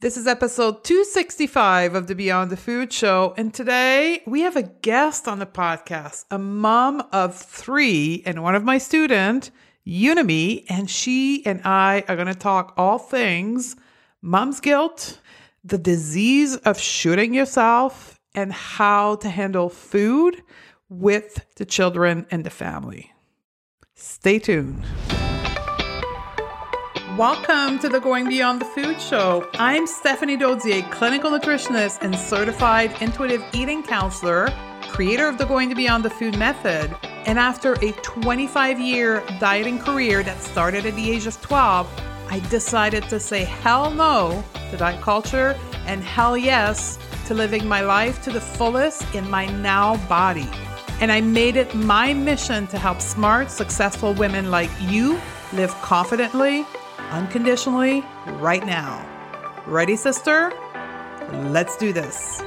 This is episode 265 of the Beyond the Food Show. And today we have a guest on the podcast, a mom of three, and one of my students, Unimi. And she and I are going to talk all things mom's guilt, the disease of shoulding yourself, and how to handle food with the children and the family. Stay tuned. Welcome to the Going Beyond the Food Show. I'm Stephanie Dodier, clinical nutritionist and certified intuitive eating counselor, creator of the Going Beyond the Food method. And after a 25 year dieting career that started at the age of 12, I decided to say hell no to diet culture and hell yes to living my life to the fullest in my now body. And I made it my mission to help smart, successful women like you live confidently, unconditionally, right now. Ready, sister? Let's do this.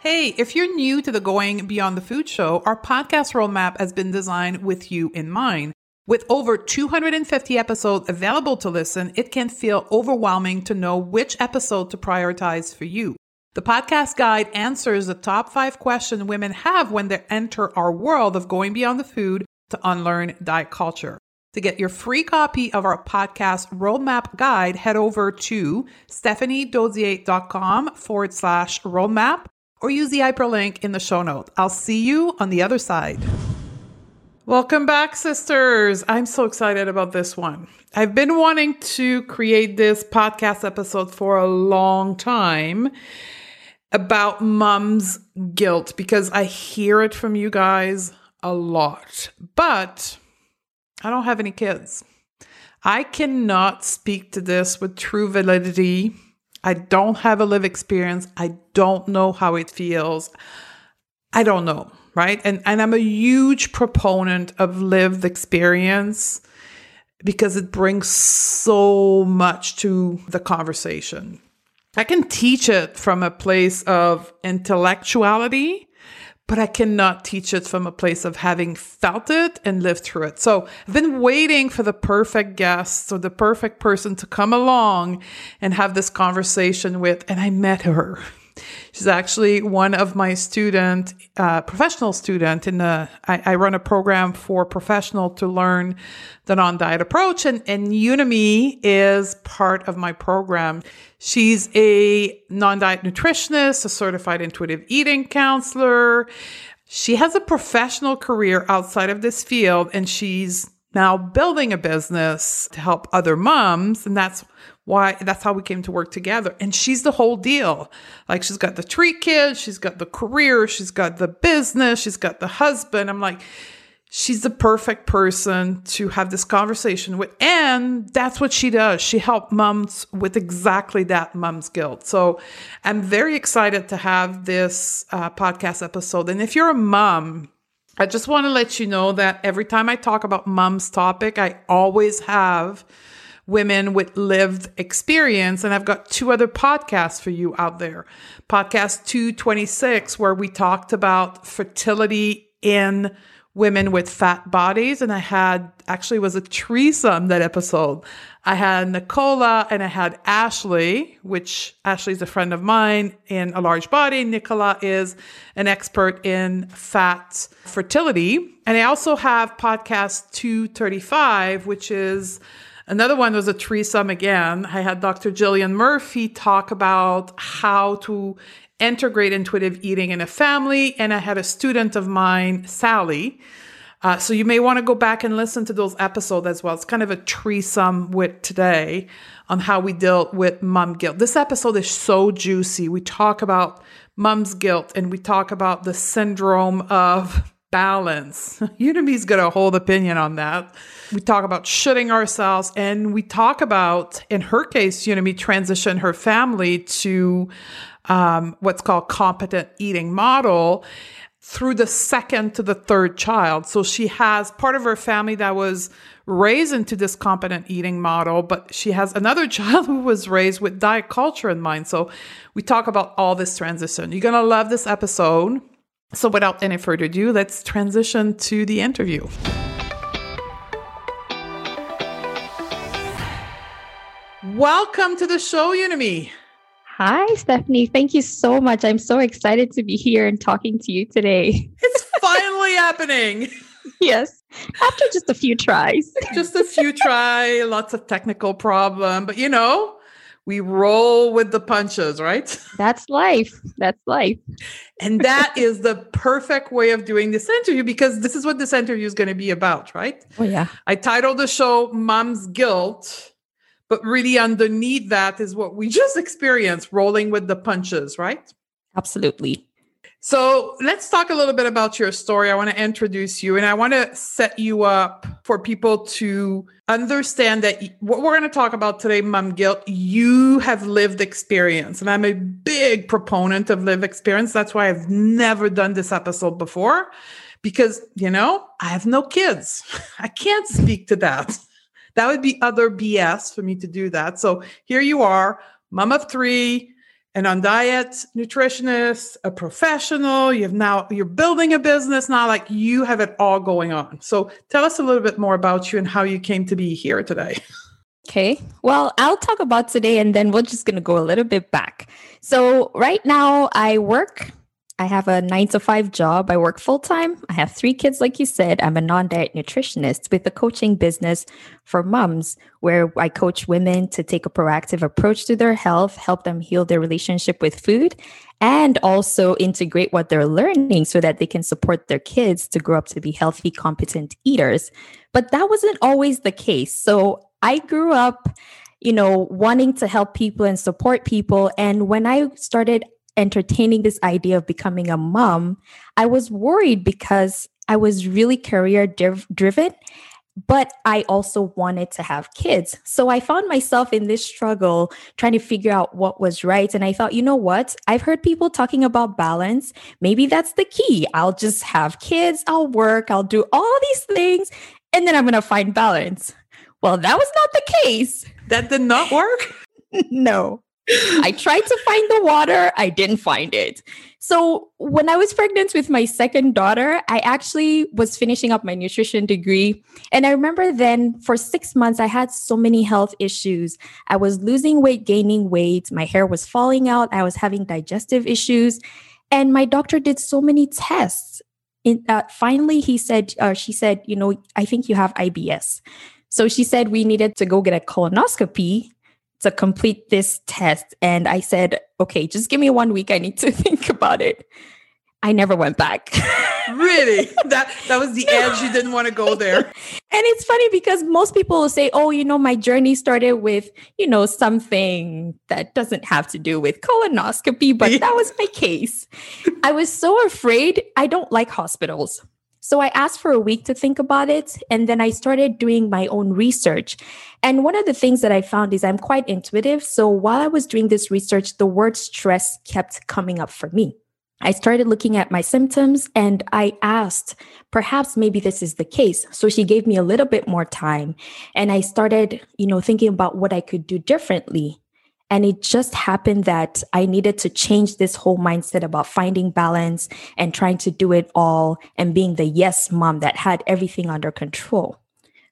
Hey, if you're new to the Going Beyond the Food Show, our podcast roadmap has been designed with you in mind. With over 250 episodes available to listen, it can feel overwhelming to know which episode to prioritize for you. The podcast guide answers the top five questions women have when they enter our world of going beyond the food to unlearn diet culture. To get your free copy of our podcast roadmap guide, head over to stephaniedodier.com forward slash roadmap or use the hyperlink in the show note. I'll see you on the other side. Welcome back, sisters. I'm so excited about this one. I've been wanting to create this podcast episode for a long time about mom's guilt because I hear it from you guys a lot. But I don't have any kids. I cannot speak to this with true validity. I don't have a live experience. I don't know how it feels. I don't know, right? And and I'm a huge proponent of lived experience because it brings so much to the conversation. I can teach it from a place of intellectuality but I cannot teach it from a place of having felt it and lived through it. So I've been waiting for the perfect guest or the perfect person to come along and have this conversation with, and I met her. She's actually one of my student, uh, professional student in the, I, I, run a program for professional to learn the non-diet approach and, and Unimi is part of my program. She's a non-diet nutritionist, a certified intuitive eating counselor. She has a professional career outside of this field and she's now building a business to help other moms. And that's why that's how we came to work together. And she's the whole deal. Like she's got the three kids, she's got the career, she's got the business, she's got the husband. I'm like, she's the perfect person to have this conversation with. And that's what she does. She helps moms with exactly that mom's guilt. So I'm very excited to have this uh, podcast episode. And if you're a mom, I just want to let you know that every time I talk about mom's topic, I always have women with lived experience. And I've got two other podcasts for you out there. Podcast 226, where we talked about fertility in women with fat bodies. And I had actually was a threesome that episode. I had Nicola and I had Ashley, which Ashley is a friend of mine in a large body. Nicola is an expert in fat fertility. And I also have podcast 235, which is Another one was a threesome again. I had Dr. Jillian Murphy talk about how to integrate intuitive eating in a family. And I had a student of mine, Sally. Uh, so you may want to go back and listen to those episodes as well. It's kind of a threesome with today on how we dealt with mom guilt. This episode is so juicy. We talk about mom's guilt and we talk about the syndrome of balance. Unimi's got a whole opinion on that. We talk about shoulding ourselves and we talk about, in her case, Unimi transitioned her family to um, what's called competent eating model through the second to the third child. So she has part of her family that was raised into this competent eating model, but she has another child who was raised with diet culture in mind. So we talk about all this transition. You're going to love this episode. So, without any further ado, let's transition to the interview. Welcome to the show, Unimi. Hi, Stephanie. Thank you so much. I'm so excited to be here and talking to you today. It's finally happening. Yes, after just a few tries. just a few try, lots of technical problem, but you know, we roll with the punches, right? That's life. That's life. And that is the perfect way of doing this interview because this is what this interview is going to be about, right? Oh, yeah. I titled the show Mom's Guilt but really, underneath that is what we just experienced rolling with the punches, right? Absolutely. So let's talk a little bit about your story. I want to introduce you and I want to set you up for people to understand that what we're going to talk about today, Mom Guilt, you have lived experience. And I'm a big proponent of lived experience. That's why I've never done this episode before because, you know, I have no kids. I can't speak to that. That would be other BS for me to do that. So here you are, mom of three, and on diet nutritionist, a professional. You've now you're building a business now, like you have it all going on. So tell us a little bit more about you and how you came to be here today. Okay. Well, I'll talk about today and then we're just going to go a little bit back. So, right now I work I have a nine to five job. I work full time. I have three kids, like you said. I'm a non diet nutritionist with a coaching business for moms where I coach women to take a proactive approach to their health, help them heal their relationship with food, and also integrate what they're learning so that they can support their kids to grow up to be healthy, competent eaters. But that wasn't always the case. So I grew up you know, wanting to help people and support people. And when I started entertaining this idea of becoming a mom, I was worried because I was really career div- driven, but I also wanted to have kids. So I found myself in this struggle trying to figure out what was right. And I thought, you know what? I've heard people talking about balance. Maybe that's the key. I'll just have kids, I'll work, I'll do all these things, and then I'm going to find balance. Well, that was not the case. That did not work? no. I tried to find the water, I didn't find it. So, when I was pregnant with my second daughter, I actually was finishing up my nutrition degree. And I remember then for six months, I had so many health issues. I was losing weight, gaining weight, my hair was falling out, I was having digestive issues. And my doctor did so many tests. In, uh, finally, he said, uh, she said, you know, I think you have IBS. So she said we needed to go get a colonoscopy to complete this test. And I said, okay, just give me one week. I need to think about it. I never went back. really? That that was the edge. You didn't want to go there. and it's funny because most people will say, "Oh, you know, my journey started with, you know, something that doesn't have to do with colonoscopy," but that was my case. I was so afraid. I don't like hospitals. So I asked for a week to think about it. And then I started doing my own research. And one of the things that I found is I'm quite intuitive. So while I was doing this research, the word stress kept coming up for me. I started looking at my symptoms and I asked, perhaps maybe this is the case. So she gave me a little bit more time and I started, you know, thinking about what I could do differently. And it just happened that I needed to change this whole mindset about finding balance and trying to do it all and being the yes mom that had everything under control.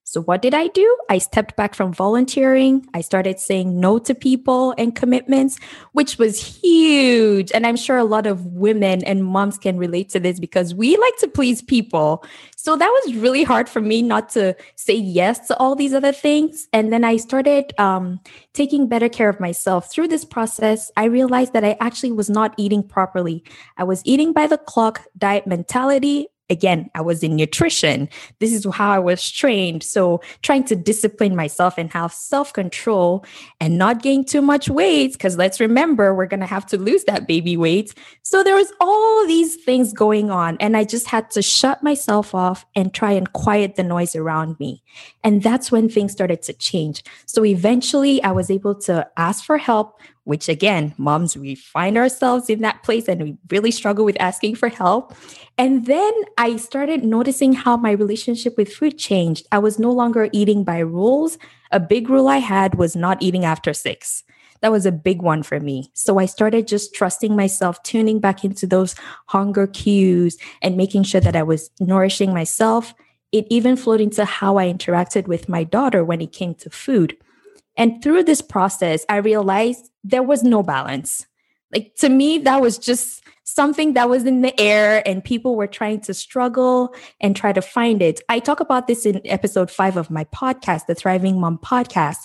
So, what did I do? I stepped back from volunteering. I started saying no to people and commitments, which was huge. And I'm sure a lot of women and moms can relate to this because we like to please people. So, that was really hard for me not to say yes to all these other things. And then I started um, taking better care of myself. Through this process, I realized that I actually was not eating properly. I was eating by the clock diet mentality again, I was in nutrition. This is how I was trained. So, trying to discipline myself and have self control and not gain too much weight, because let's remember, we're going to have to lose that baby weight. So, there was all these things going on. And I just had to shut myself off and try and quiet the noise around me. And that's when things started to change. So, eventually, I was able to ask for help which again, moms, we find ourselves in that place and we really struggle with asking for help. And then I started noticing how my relationship with food changed. I was no longer eating by rules. A big rule I had was not eating after six. That was a big one for me. So I started just trusting myself, tuning back into those hunger cues and making sure that I was nourishing myself. It even flowed into how I interacted with my daughter when it came to food. And through this process, I realized there was no balance. Like to me, that was just something that was in the air and people were trying to struggle and try to find it. I talk about this in episode five of my podcast, the Thriving Mom podcast,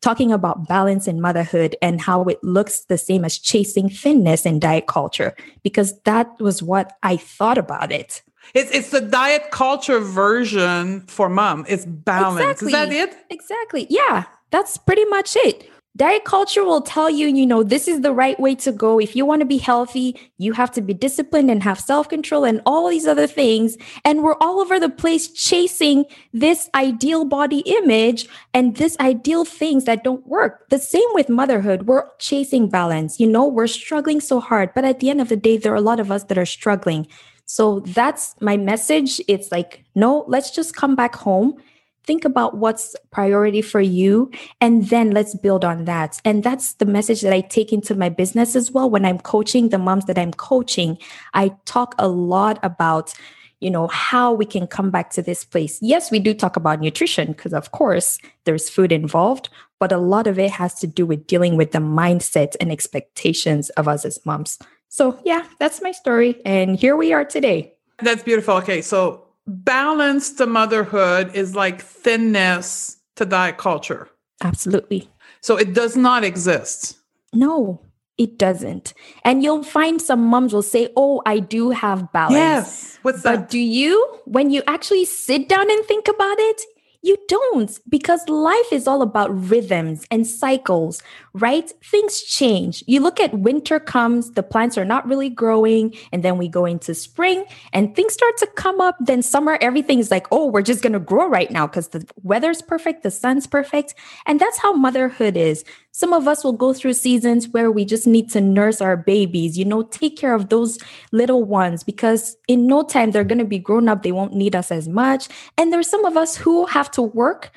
talking about balance in motherhood and how it looks the same as chasing thinness in diet culture, because that was what I thought about it. It's it's the diet culture version for mom. It's balance. Exactly. Is that it? Exactly. Yeah, that's pretty much it. Diet culture will tell you, you know, this is the right way to go. If you want to be healthy, you have to be disciplined and have self control and all these other things. And we're all over the place chasing this ideal body image and this ideal things that don't work. The same with motherhood. We're chasing balance. You know, we're struggling so hard. But at the end of the day, there are a lot of us that are struggling. So that's my message. It's like, no, let's just come back home think about what's priority for you and then let's build on that. And that's the message that i take into my business as well. When i'm coaching the moms that i'm coaching i talk a lot about you know how we can come back to this place. Yes we do talk about nutrition because of course there's food involved but a lot of it has to do with dealing with the mindset and expectations of us as moms. So yeah that's my story and here we are today. That's beautiful. Okay so balance to motherhood is like thinness to diet culture. Absolutely. So it does not exist. No, it doesn't. And you'll find some moms will say, Oh, I do have balance. Yes. What's but that? do you, when you actually sit down and think about it, you don't, because life is all about rhythms and cycles, right? Things change. You look at winter comes, the plants are not really growing, and then we go into spring and things start to come up. Then summer, everything is like, oh, we're just going to grow right now because the weather's perfect, the sun's perfect. And that's how motherhood is. Some of us will go through seasons where we just need to nurse our babies, you know, take care of those little ones because in no time they're going to be grown up. They won't need us as much. And there's some of us who have to work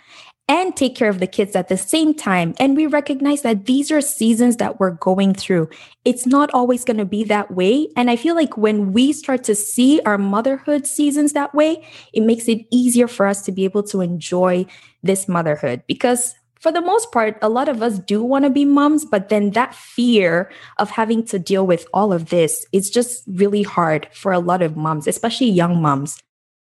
and take care of the kids at the same time. And we recognize that these are seasons that we're going through. It's not always going to be that way. And I feel like when we start to see our motherhood seasons that way, it makes it easier for us to be able to enjoy this motherhood because for the most part, a lot of us do want to be moms, but then that fear of having to deal with all of this is just really hard for a lot of moms, especially young moms.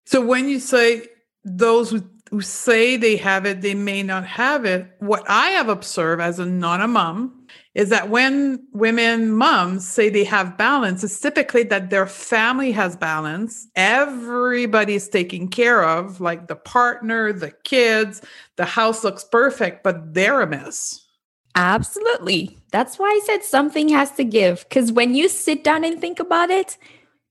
So when you say those who, say they have it, they may not have it, what I have observed as a not a mom is that when women moms say they have balance, it's typically that their family has balance. Everybody's taken care of, like the partner, the kids, the house looks perfect, but they're a mess. Absolutely. That's why I said something has to give. Because when you sit down and think about it,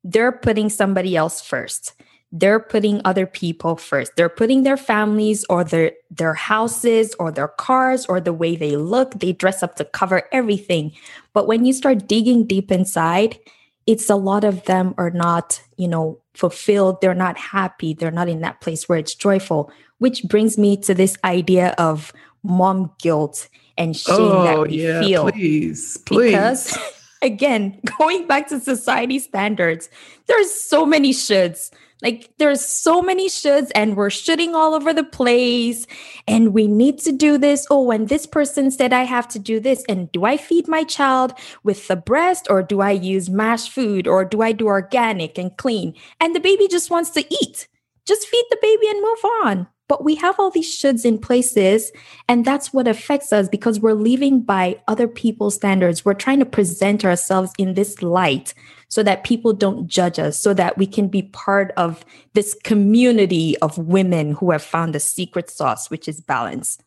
they're putting somebody else first they're putting other people first. They're putting their families or their their houses or their cars or the way they look. They dress up to cover everything. But when you start digging deep inside, it's a lot of them are not, you know, fulfilled. They're not happy. They're not in that place where it's joyful, which brings me to this idea of mom guilt and shame oh, that we yeah, feel. Please, please. Because again, going back to society standards, there's so many shoulds like there's so many shoulds and we're shoulding all over the place and we need to do this. Oh, when this person said I have to do this. And do I feed my child with the breast or do I use mashed food or do I do organic and clean? And the baby just wants to eat. Just feed the baby and move on. But we have all these shoulds in places, and that's what affects us because we're living by other people's standards. We're trying to present ourselves in this light so that people don't judge us, so that we can be part of this community of women who have found the secret sauce, which is balance.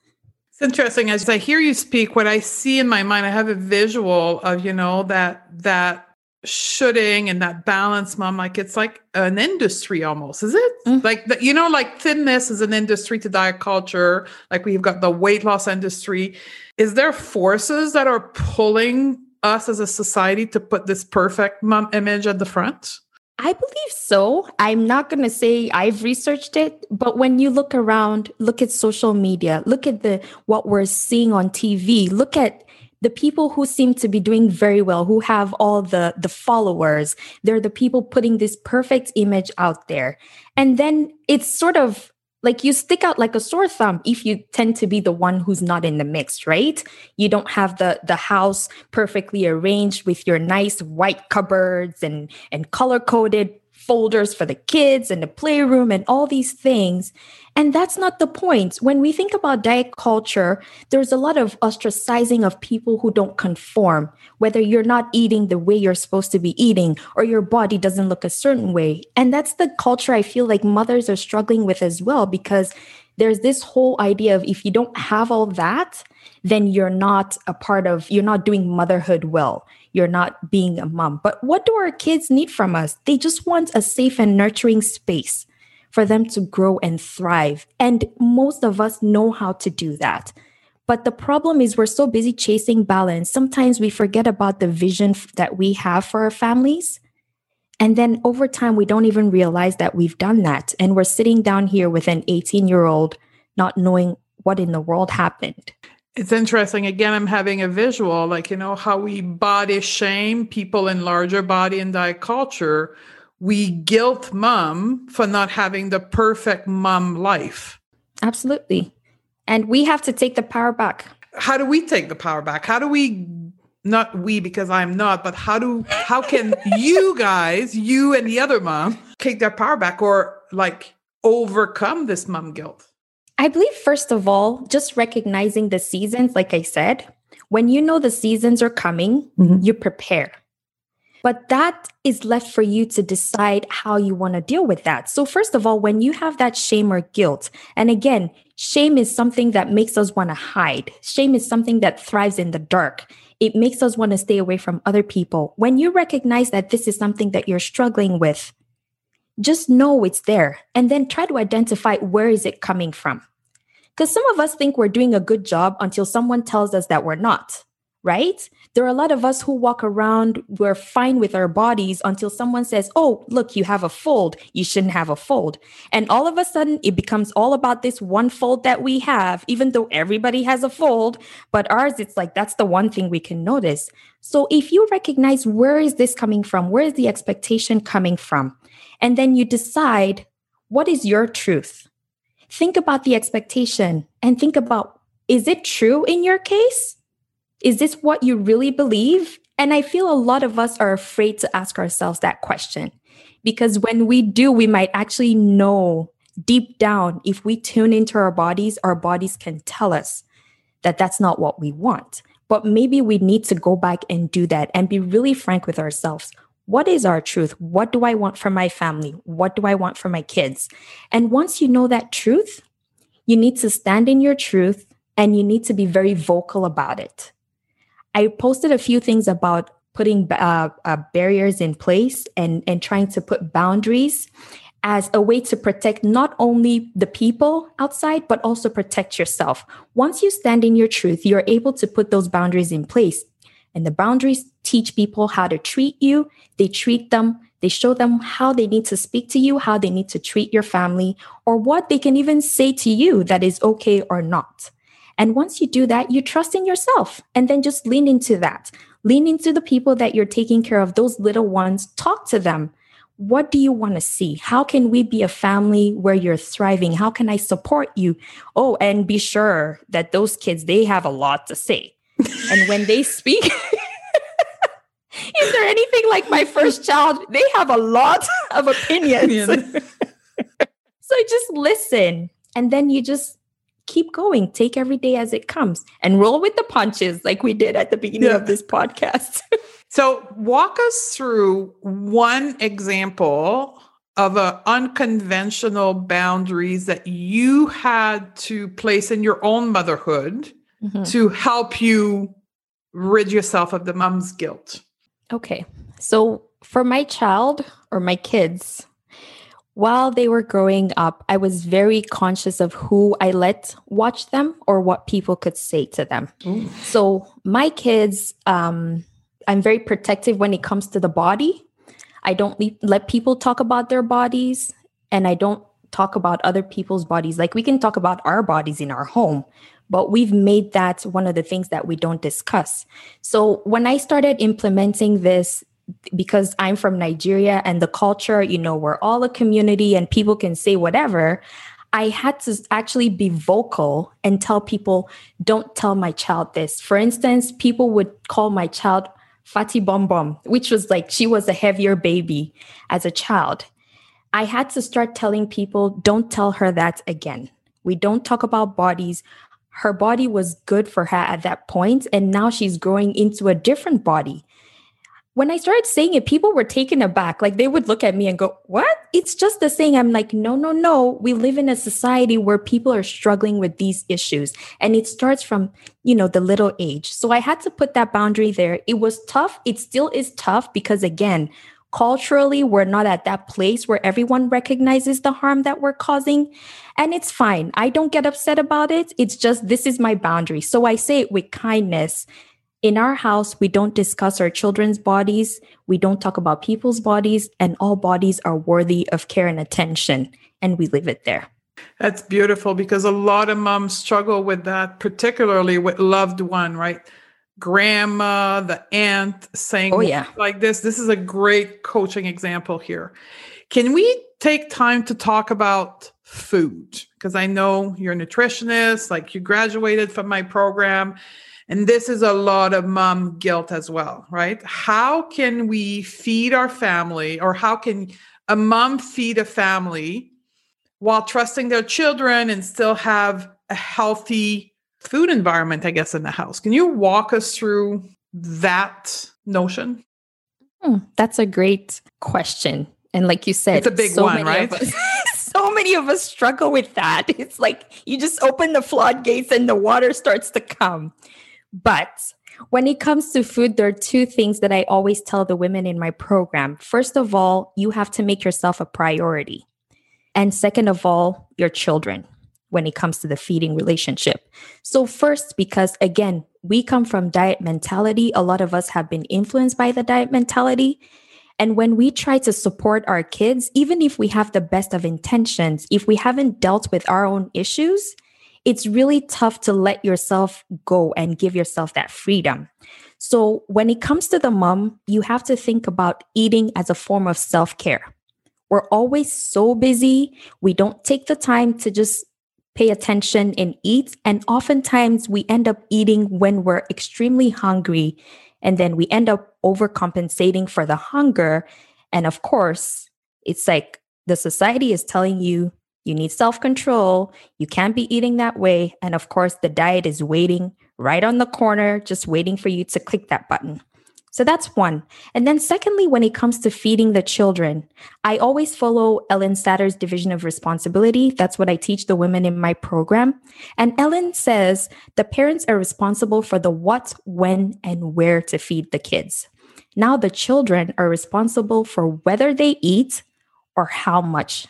It's interesting. As I hear you speak, what I see in my mind, I have a visual of, you know, that that shoulding and that balance mom like it's like an industry almost is it mm. like the, you know like thinness is an industry to diet culture like we've got the weight loss industry is there forces that are pulling us as a society to put this perfect mom image at the front? I believe so. I'm not going to say I've researched it, but when you look around, look at social media, look at the what we're seeing on TV, look at the people who seem to be doing very well, who have all the the followers. They're the people putting this perfect image out there. And then it's sort of like you stick out like a sore thumb if you tend to be the one who's not in the mix right you don't have the the house perfectly arranged with your nice white cupboards and and color coded folders for the kids and the playroom and all these things. And that's not the point. When we think about diet culture, there's a lot of ostracizing of people who don't conform, whether you're not eating the way you're supposed to be eating or your body doesn't look a certain way. And that's the culture I feel like mothers are struggling with as well, because there's this whole idea of if you don't have all that, then you're not a part of, you're not doing motherhood well you're not being a mom. But what do our kids need from us? They just want a safe and nurturing space for them to grow and thrive. And most of us know how to do that. But the problem is, we're so busy chasing balance. Sometimes we forget about the vision that we have for our families. And then over time, we don't even realize that we've done that. And we're sitting down here with an 18 year old not knowing what in the world happened. It's interesting. Again, I'm having a visual, like, you know, how we body shame people in larger body and diet culture. We guilt mom for not having the perfect mom life. Absolutely. And we have to take the power back. How do we take the power back? How do we not we because I'm not, but how do how can you guys, you and the other mom, take their power back or like overcome this mom guilt? I believe, first of all, just recognizing the seasons, like I said, when you know the seasons are coming, mm-hmm. you prepare. But that is left for you to decide how you want to deal with that. So, first of all, when you have that shame or guilt, and again, shame is something that makes us want to hide, shame is something that thrives in the dark. It makes us want to stay away from other people. When you recognize that this is something that you're struggling with, just know it's there and then try to identify where is it coming from because some of us think we're doing a good job until someone tells us that we're not, right? There are a lot of us who walk around, we're fine with our bodies until someone says, Oh, look, you have a fold. You shouldn't have a fold. And all of a sudden, it becomes all about this one fold that we have, even though everybody has a fold. But ours, it's like that's the one thing we can notice. So if you recognize where is this coming from? Where is the expectation coming from? And then you decide, what is your truth? Think about the expectation and think about is it true in your case? Is this what you really believe? And I feel a lot of us are afraid to ask ourselves that question because when we do, we might actually know deep down if we tune into our bodies, our bodies can tell us that that's not what we want. But maybe we need to go back and do that and be really frank with ourselves what is our truth? What do I want for my family? What do I want for my kids? And once you know that truth, you need to stand in your truth and you need to be very vocal about it. I posted a few things about putting uh, uh, barriers in place and, and trying to put boundaries as a way to protect not only the people outside, but also protect yourself. Once you stand in your truth, you're able to put those boundaries in place. And the boundaries teach people how to treat you. They treat them, they show them how they need to speak to you, how they need to treat your family, or what they can even say to you that is okay or not. And once you do that, you trust in yourself and then just lean into that. Lean into the people that you're taking care of, those little ones, talk to them. What do you want to see? How can we be a family where you're thriving? How can I support you? Oh, and be sure that those kids, they have a lot to say and when they speak, is there anything like my first child? They have a lot of opinions. so just listen and then you just keep going. Take every day as it comes and roll with the punches like we did at the beginning yeah. of this podcast. so walk us through one example of a unconventional boundaries that you had to place in your own motherhood mm-hmm. to help you rid yourself of the mom's guilt? Okay. So for my child or my kids, while they were growing up, I was very conscious of who I let watch them or what people could say to them. Ooh. So my kids, um, I'm very protective when it comes to the body. I don't le- let people talk about their bodies and I don't talk about other people's bodies. Like we can talk about our bodies in our home, but we've made that one of the things that we don't discuss. So when I started implementing this, because I'm from Nigeria and the culture, you know, we're all a community and people can say whatever. I had to actually be vocal and tell people, don't tell my child this. For instance, people would call my child Fatty Bom Bom, which was like she was a heavier baby as a child. I had to start telling people, don't tell her that again. We don't talk about bodies. Her body was good for her at that point, and now she's growing into a different body when I started saying it, people were taken aback. Like they would look at me and go, What? It's just the saying. I'm like, No, no, no. We live in a society where people are struggling with these issues. And it starts from, you know, the little age. So I had to put that boundary there. It was tough. It still is tough because, again, culturally, we're not at that place where everyone recognizes the harm that we're causing. And it's fine. I don't get upset about it. It's just, this is my boundary. So I say it with kindness in our house, we don't discuss our children's bodies. We don't talk about people's bodies, and all bodies are worthy of care and attention. And we leave it there. That's beautiful because a lot of moms struggle with that, particularly with loved one, right? Grandma, the aunt saying, oh, yeah. like this. This is a great coaching example here. Can we take time to talk about food? Because I know you're a nutritionist, like you graduated from my program and this is a lot of mom guilt as well, right? How can we feed our family, or how can a mom feed a family while trusting their children and still have a healthy food environment, I guess, in the house? Can you walk us through that notion? Hmm, that's a great question. And like you said, it's a big so one, right? Us, so many of us struggle with that. It's like you just open the floodgates and the water starts to come. But when it comes to food, there are two things that I always tell the women in my program. First of all, you have to make yourself a priority. And second of all, your children when it comes to the feeding relationship. So, first, because again, we come from diet mentality, a lot of us have been influenced by the diet mentality. And when we try to support our kids, even if we have the best of intentions, if we haven't dealt with our own issues, it's really tough to let yourself go and give yourself that freedom. So, when it comes to the mom, you have to think about eating as a form of self care. We're always so busy, we don't take the time to just pay attention and eat. And oftentimes, we end up eating when we're extremely hungry. And then we end up overcompensating for the hunger. And of course, it's like the society is telling you you need self control. You can't be eating that way. And of course, the diet is waiting right on the corner, just waiting for you to click that button. So that's one. And then, secondly, when it comes to feeding the children, I always follow Ellen Satter's division of responsibility. That's what I teach the women in my program. And Ellen says the parents are responsible for the what, when, and where to feed the kids. Now, the children are responsible for whether they eat or how much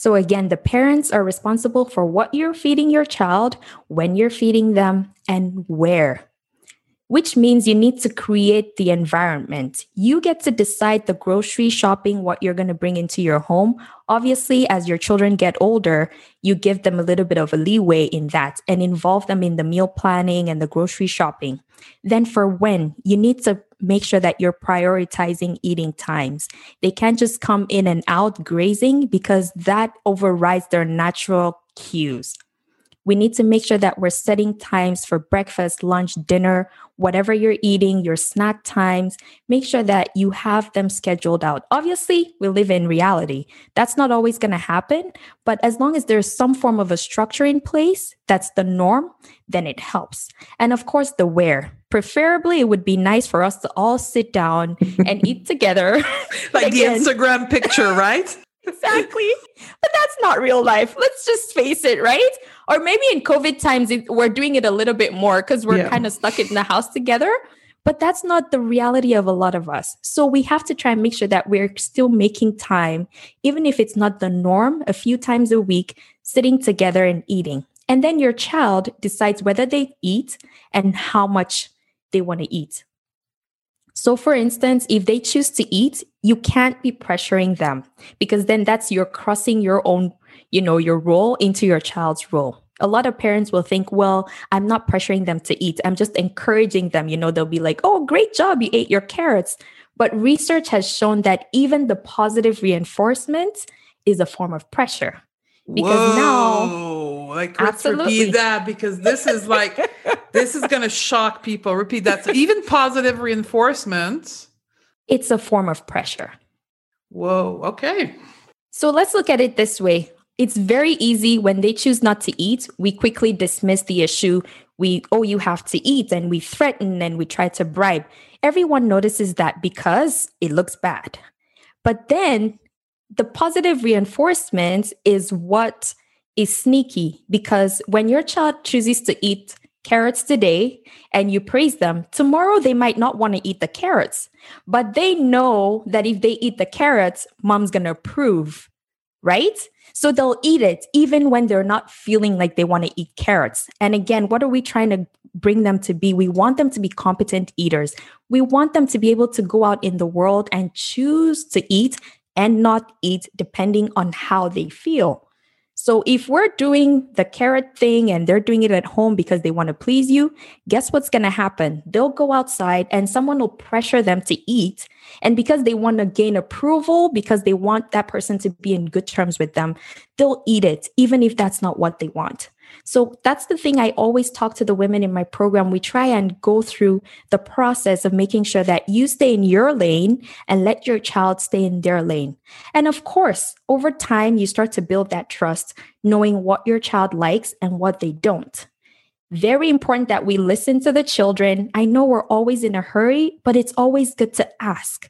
so, again, the parents are responsible for what you're feeding your child, when you're feeding them, and where. Which means you need to create the environment. You get to decide the grocery shopping, what you're going to bring into your home. Obviously, as your children get older, you give them a little bit of a leeway in that and involve them in the meal planning and the grocery shopping. Then, for when, you need to make sure that you're prioritizing eating times. They can't just come in and out grazing because that overrides their natural cues. We need to make sure that we're setting times for breakfast, lunch, dinner, whatever you're eating, your snack times. Make sure that you have them scheduled out. Obviously, we live in reality. That's not always going to happen. But as long as there's some form of a structure in place, that's the norm, then it helps. And of course, the where. Preferably, it would be nice for us to all sit down and eat together. like the Instagram picture, right? Exactly. But that's not real life. Let's just face it, right? Or maybe in COVID times, it, we're doing it a little bit more because we're yeah. kind of stuck in the house together. But that's not the reality of a lot of us. So we have to try and make sure that we're still making time, even if it's not the norm, a few times a week, sitting together and eating. And then your child decides whether they eat and how much they want to eat. So, for instance, if they choose to eat, you can't be pressuring them because then that's you're crossing your own, you know, your role into your child's role. A lot of parents will think, well, I'm not pressuring them to eat. I'm just encouraging them. You know, they'll be like, oh, great job. You ate your carrots. But research has shown that even the positive reinforcement is a form of pressure Because now Whoa. Like let's Absolutely. repeat that because this is like this is gonna shock people. Repeat that. So even positive reinforcement. it's a form of pressure. Whoa. Okay. So let's look at it this way. It's very easy when they choose not to eat, we quickly dismiss the issue. We, oh, you have to eat, and we threaten and we try to bribe. Everyone notices that because it looks bad. But then the positive reinforcement is what is sneaky because when your child chooses to eat carrots today and you praise them, tomorrow they might not want to eat the carrots, but they know that if they eat the carrots, mom's going to approve, right? So they'll eat it even when they're not feeling like they want to eat carrots. And again, what are we trying to bring them to be? We want them to be competent eaters. We want them to be able to go out in the world and choose to eat and not eat depending on how they feel. So if we're doing the carrot thing and they're doing it at home because they want to please you, guess what's going to happen? They'll go outside and someone will pressure them to eat. And because they want to gain approval, because they want that person to be in good terms with them, they'll eat it, even if that's not what they want. So that's the thing I always talk to the women in my program. We try and go through the process of making sure that you stay in your lane and let your child stay in their lane. And of course, over time, you start to build that trust, knowing what your child likes and what they don't. Very important that we listen to the children. I know we're always in a hurry, but it's always good to ask.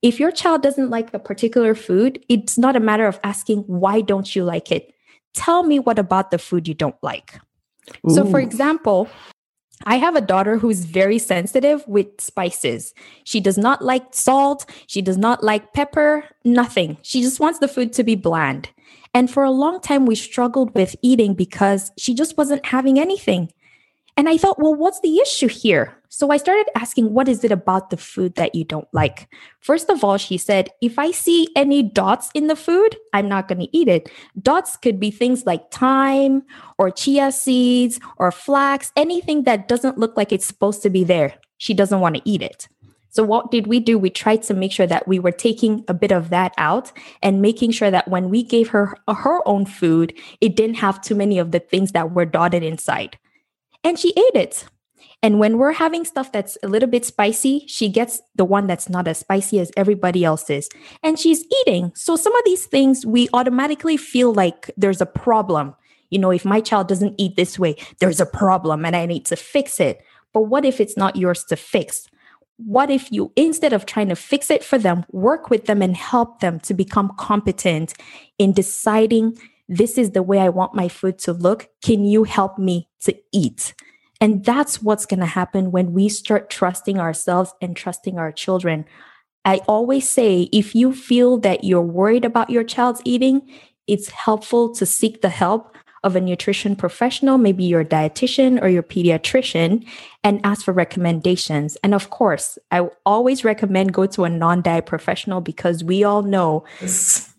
If your child doesn't like a particular food, it's not a matter of asking, why don't you like it? Tell me what about the food you don't like. So, for example, I have a daughter who's very sensitive with spices. She does not like salt. She does not like pepper, nothing. She just wants the food to be bland. And for a long time, we struggled with eating because she just wasn't having anything. And I thought, well, what's the issue here? So I started asking, what is it about the food that you don't like? First of all, she said, if I see any dots in the food, I'm not going to eat it. Dots could be things like thyme or chia seeds or flax, anything that doesn't look like it's supposed to be there. She doesn't want to eat it. So, what did we do? We tried to make sure that we were taking a bit of that out and making sure that when we gave her her own food, it didn't have too many of the things that were dotted inside. And she ate it. And when we're having stuff that's a little bit spicy, she gets the one that's not as spicy as everybody else's. And she's eating. So some of these things we automatically feel like there's a problem. You know, if my child doesn't eat this way, there's a problem and I need to fix it. But what if it's not yours to fix? What if you, instead of trying to fix it for them, work with them and help them to become competent in deciding this is the way I want my food to look? Can you help me to eat? And that's what's going to happen when we start trusting ourselves and trusting our children. I always say if you feel that you're worried about your child's eating, it's helpful to seek the help of a nutrition professional, maybe your dietitian or your pediatrician, and ask for recommendations. And of course, I always recommend go to a non-diet professional because we all know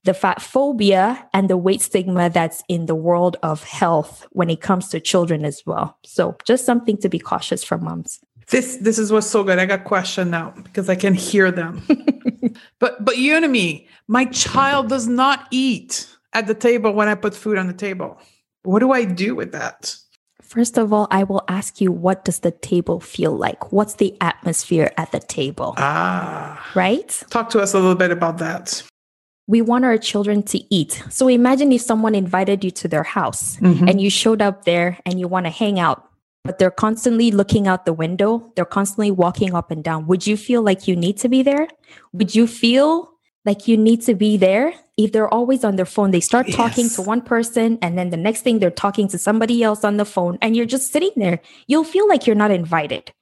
the fat phobia and the weight stigma that's in the world of health when it comes to children as well. So just something to be cautious for moms. This this is what's so good. I got question now because I can hear them. but but you and me, my child does not eat at the table when I put food on the table. What do I do with that? First of all, I will ask you what does the table feel like? What's the atmosphere at the table? Ah, right? talk to us a little bit about that. We want our children to eat. So imagine if someone invited you to their house Mhm. and you showed up there and you want to hang out, but they're constantly looking out the window, they're constantly walking up and down. Would you feel like you need to be there? Would you feel like you need to be there? If they're always on their phone, they start talking Yes. to one person and then the next thing they're talking to somebody else on the phone and you're just sitting there. You'll feel like you're not invited.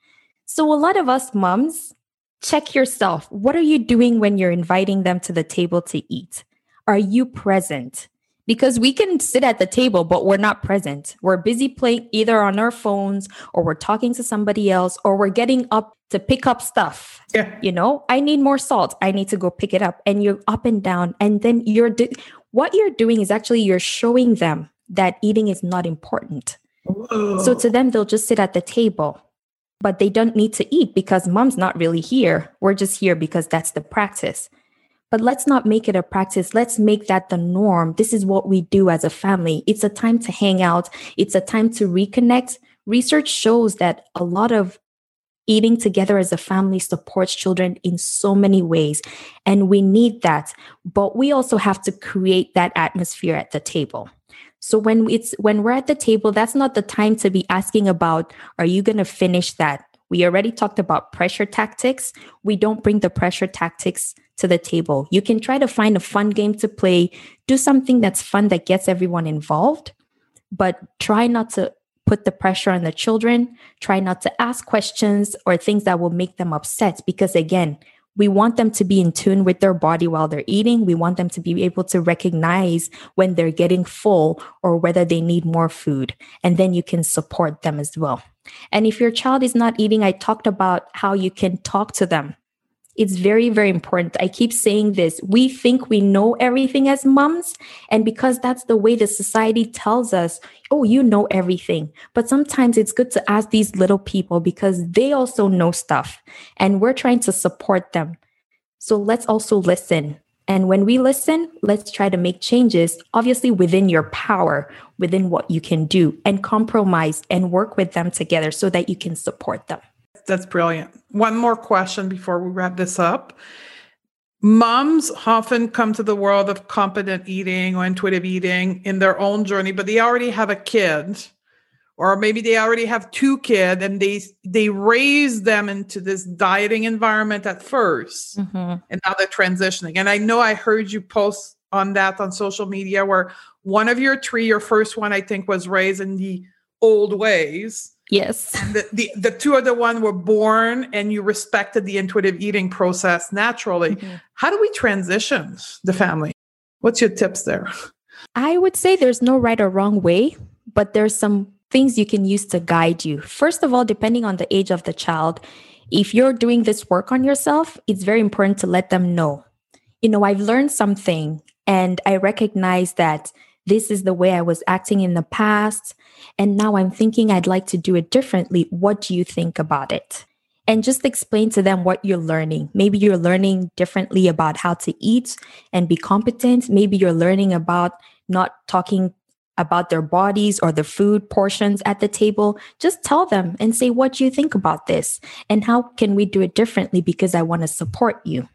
So a lot of us moms, check yourself. What are you doing when you're inviting them to the table to eat? Are you present? Because we can sit at the table, but we're not present. We're busy playing either on our phones or we're talking to somebody else or we're getting up to pick up stuff. Yeah. You know, I need more salt. I need to go pick it up. And you're up and down. And then you're, do- what you're doing is actually you're showing them that eating is not important. Whoa. So to them, they'll just sit at the table, but they don't need to eat because mom's not really here. We're just here because that's the practice. but let's not make it a practice. Let's make that the norm. This is what we do as a family. It's a time to hang out. It's a time to reconnect. Research shows that a lot of eating together as a family supports children in so many ways. And we need that. But we also have to create that atmosphere at the table. So when it's when we're at the table, that's not the time to be asking about, are you going to finish that? We already talked about pressure tactics. We don't bring the pressure tactics to the table. You can try to find a fun game to play, do something that's fun that gets everyone involved, but try not to put the pressure on the children. Try not to ask questions or things that will make them upset because, again, we want them to be in tune with their body while they're eating. We want them to be able to recognize when they're getting full or whether they need more food. And then you can support them as well. And if your child is not eating, I talked about how you can talk to them it's very, very important. I keep saying this. We think we know everything as moms. And because that's the way the society tells us, oh, you know everything. But sometimes it's good to ask these little people because they also know stuff and we're trying to support them. So let's also listen. And when we listen, let's try to make changes, obviously within your power, within what you can do, and compromise and work with them together so that you can support them. That's brilliant. One more question before we wrap this up. Moms often come to the world of competent eating or intuitive eating in their own journey, but they already have a kid or maybe they already have two kids and they they raise them into this dieting environment at 1st mm-hmm. and now they're transitioning and i know i heard you post on that on social media where one of your three your first one i think was raised in the old ways Yes. And the, the, the two other one were born and you respected the intuitive eating process naturally. Mm-hmm. How do we transition the family? What's your tips there? I would say there's no right or wrong way, but there's some things you can use to guide you. First of all, depending on the age of the child, if you're doing this work on yourself, it's very important to let them know. You know, I've learned something and I recognize that this is the way I was acting in the past. And now I'm thinking I'd like to do it differently. What do you think about it? And just explain to them what you're learning. Maybe you're learning differently about how to eat and be competent. Maybe you're learning about not talking about their bodies or the food portions at the table, just tell them and say, What do you think about this? And how can we do it differently? Because I want to support you.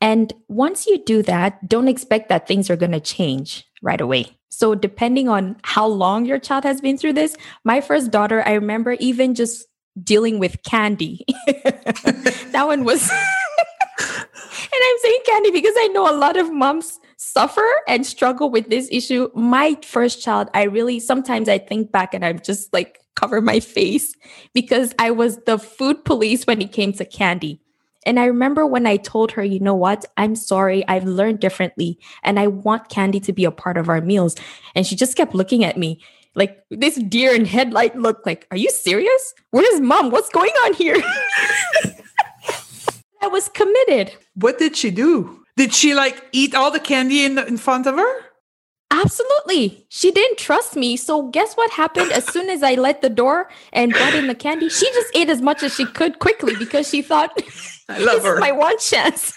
And once you do that, don't expect that things are going to change right away. So, depending on how long your child has been through this, my first daughter, I remember even just dealing with candy. that one was, and I'm saying candy because I know a lot of moms suffer and struggle with this issue. My first child, I really sometimes I think back and I'm just like cover my face because I was the food police when it came to candy. And I remember when I told her, you know what? I'm sorry. I've learned differently and I want candy to be a part of our meals. And she just kept looking at me like this deer in headlight look like, are you serious? Where's mom? What's going on here? I was committed. What did she do? Did she like eat all the candy in, the, in front of her? Absolutely. She didn't trust me. So guess what happened as soon as I let the door and brought in the candy? She just ate as much as she could quickly because she thought I love her. my one chance.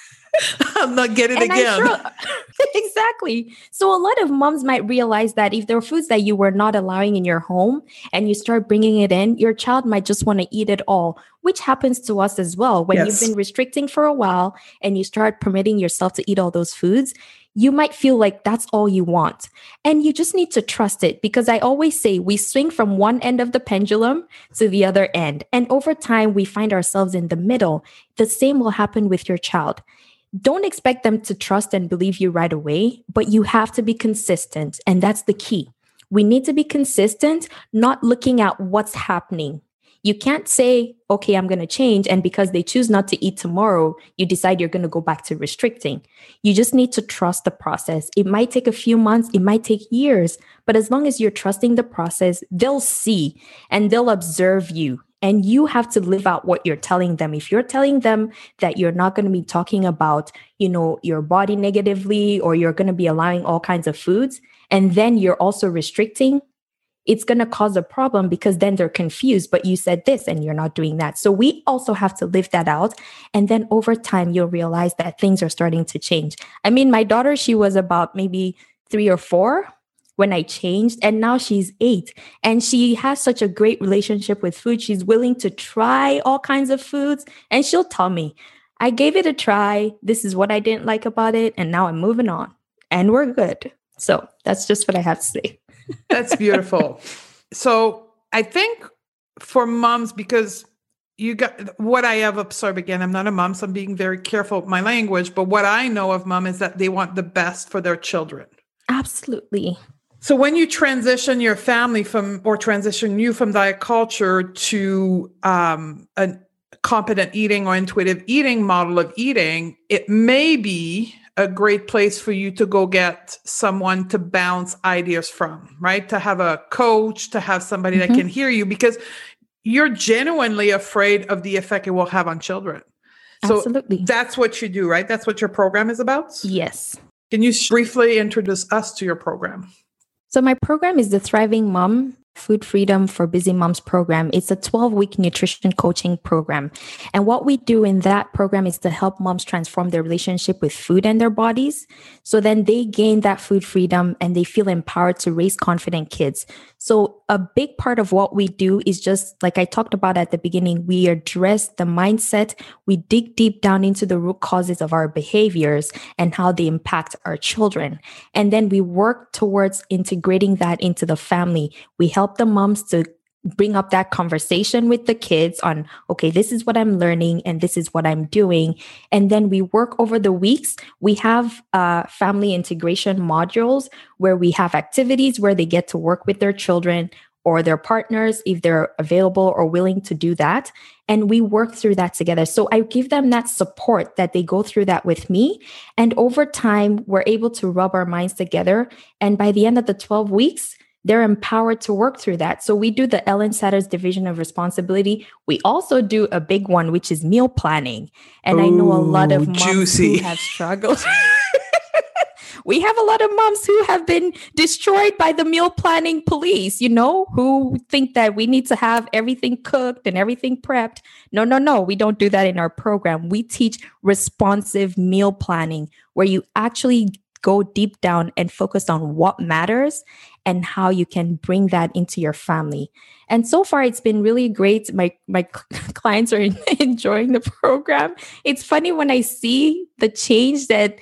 I'm not getting and again. Sure, exactly. So a lot of moms might realize that if there are foods that you were not allowing in your home and you start bringing it in, your child might just want to eat it all, which happens to us as well. When yes. you've been restricting for a while and you start permitting yourself to eat all those foods, you might feel like that's all you want. And you just need to trust it because I always say we swing from one end of the pendulum to the other end. And over time, we find ourselves in the middle. The same will happen with your child. Don't expect them to trust and believe you right away, but you have to be consistent. And that's the key. We need to be consistent, not looking at what's happening you can't say, okay, I'm going to change. And because they choose not to eat tomorrow, you decide you're going to go back to restricting. You just need to trust the process. It might take a few months, it might take years, but as long as you're trusting the process, they'll see and they'll observe you. And you have to live out what you're telling them. If you're telling them that you're not going to be talking about, you know, your body negatively or you're going to be allowing all kinds of foods, and then you're also restricting, it's going to cause a problem because then they're confused, but you said this and you're not doing that. So we also have to live that out. And then over time, you'll realize that things are starting to change. I mean, my daughter, she was about maybe three or four when I changed, and now she's eight. And she has such a great relationship with food. She's willing to try all kinds of foods, and she'll tell me, I gave it a try. This is what I didn't like about it. And now I'm moving on, and we're good. So that's just what I have to say. That's beautiful. so I think for moms, because you got what I have observed again, I'm not a mom, so I'm being very careful with my language, but what I know of mom is that they want the best for their children. Absolutely. So when you transition your family from or transition you from diet culture to um, a competent eating or intuitive eating model of eating, it may be a great place for you to go get someone to bounce ideas from, right? To have a coach, to have somebody mm-hmm. that can hear you because you're genuinely afraid of the effect it will have on children. So Absolutely. that's what you do, right? That's what your program is about? Yes. Can you briefly introduce us to your program? So, my program is the Thriving Mom Food Freedom for Busy Moms program. It's a 12 week nutrition coaching program. And what we do in that program is to help moms transform their relationship with food and their bodies. So then they gain that food freedom and they feel empowered to raise confident kids. So a big part of what we do is just like I talked about at the beginning, we address the mindset, we dig deep down into the root causes of our behaviors and how they impact our children. And then we work towards integrating that into the family. We help the moms to bring up that conversation with the kids on okay this is what i'm learning and this is what i'm doing. And then we work over the weeks. We have uh, family integration modules where we have activities where they get to work with their children or their partners if they're available or willing to do that. And we work through that together. So i give them that support that they go through that with me. And over time we're able to rub our minds together. And by the end of the 12 weeks they're empowered to work through that. So we do the Ellyn Satter's division of responsibility. We also do a big one, which is meal planning. And Ooh, I know a lot of moms juicy. who have struggled. we have a lot of moms who have been destroyed by the meal planning police, you know, who think that we need to have everything cooked and everything prepped. No, no, no, we don't do that in our program. We teach responsive meal planning where you actually go deep down and focus on what matters and how you can bring that into your family. And so far it's been really great. My my clients are enjoying the program. It's funny when I see the change that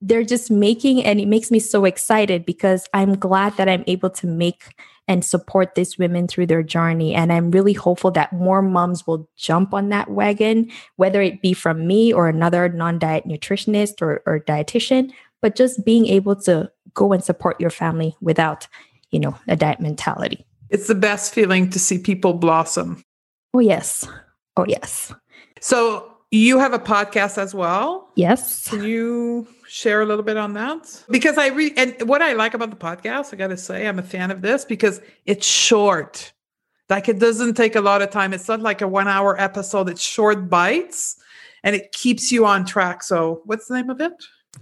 they're just making and it makes me so excited because I'm glad that I'm able to make and support these women through their journey. And I'm really hopeful that more moms will jump on that wagon, whether it be from me or another non diet nutritionist or, or dietitian, but just being able to go and support your family without, you know, a diet mentality. It's the best feeling to see people blossom. Oh, yes. Oh, yes. So you have a podcast as well. Yes. Can you share a little bit on that? Because I read, and what I like about the podcast, I got to say, I'm a fan of this because it's short. Like it doesn't take a lot of time. It's not like a one hour episode, it's short bites and it keeps you on track. So, what's the name of it?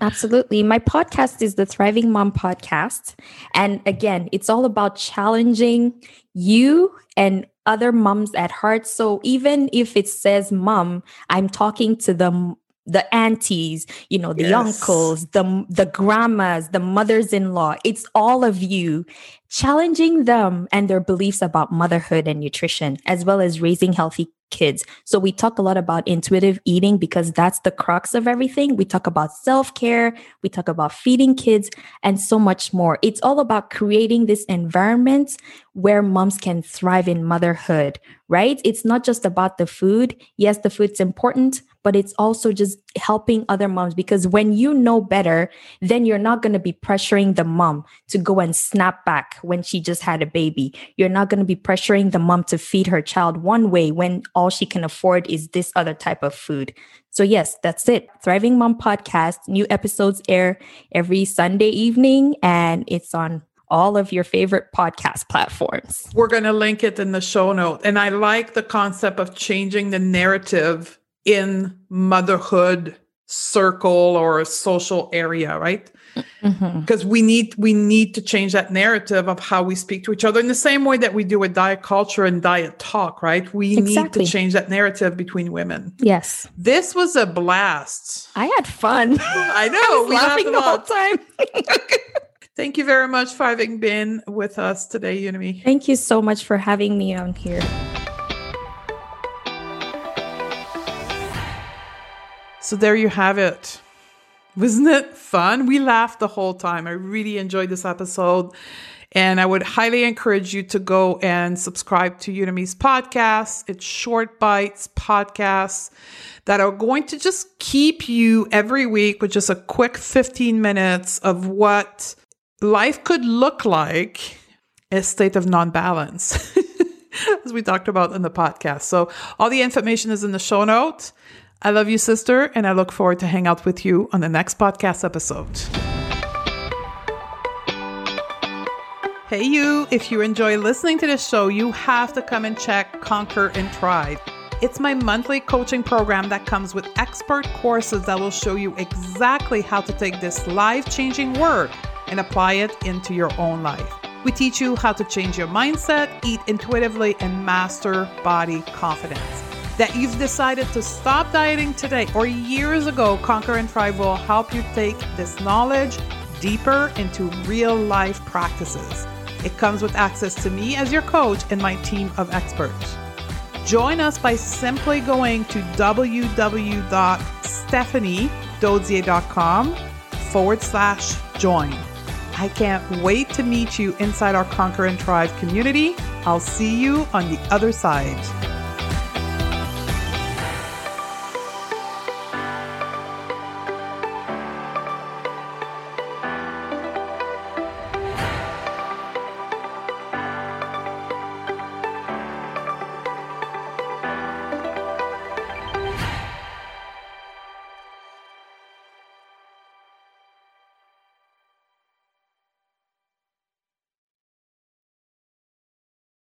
Absolutely. My podcast is the Thriving Mom Podcast. And again, it's all about challenging you and other moms at heart. So even if it says mom, I'm talking to the the aunties, you know, the yes. uncles, the the grandmas, the mothers-in-law. It's all of you challenging them and their beliefs about motherhood and nutrition as well as raising healthy kids. So we talk a lot about intuitive eating because that's the crux of everything. We talk about self-care, we talk about feeding kids and so much more. It's all about creating this environment where moms can thrive in motherhood, right? It's not just about the food. Yes, the food's important, but it's also just helping other moms because when you know better, then you're not going to be pressuring the mom to go and snap back when she just had a baby. You're not going to be pressuring the mom to feed her child one way when all she can afford is this other type of food. So, yes, that's it. Thriving Mom Podcast. New episodes air every Sunday evening, and it's on all of your favorite podcast platforms. We're going to link it in the show note. And I like the concept of changing the narrative in motherhood circle or a social area, right? Mhm. Because we need we need to change that narrative of how we speak to each other in the same way that we do with diet culture and diet talk, right? We need to change that narrative between women. Yes. This was a blast. I had fun. I know. I we laughing the whole time. Thank you very much for having been with us today, Unimi. Thank you so much for having me on here. So there you have it. Wasn't it fun? We laughed the whole time. I really enjoyed this episode. And I would highly encourage you to go and subscribe to Udemy's podcast. It's short bites podcasts that are going to just keep you every week with just a quick 15 minutes of what life could look like a state of non balance, as we talked about in the podcast. So all the information is in the show notes. I love you, sister, and I look forward to hang out with you on the next podcast episode. Hey, you, if you enjoy listening to this show, you have to come and check Conquer and Thrive. It's my monthly coaching program that comes with expert courses that will show you exactly how to take this life changing work and apply it into your own life. We teach you how to change your mindset, eat intuitively, and master body confidence that you've decided to stop dieting today or years ago, Conquer and Thrive will help you take this knowledge deeper into real life practices. It comes with access to me as your coach and my team of experts. Join us by simply going to www.stephaniedodier.com forward slash join. I can't wait to meet you inside our Conquer and Thrive community. I'll see you on the other side.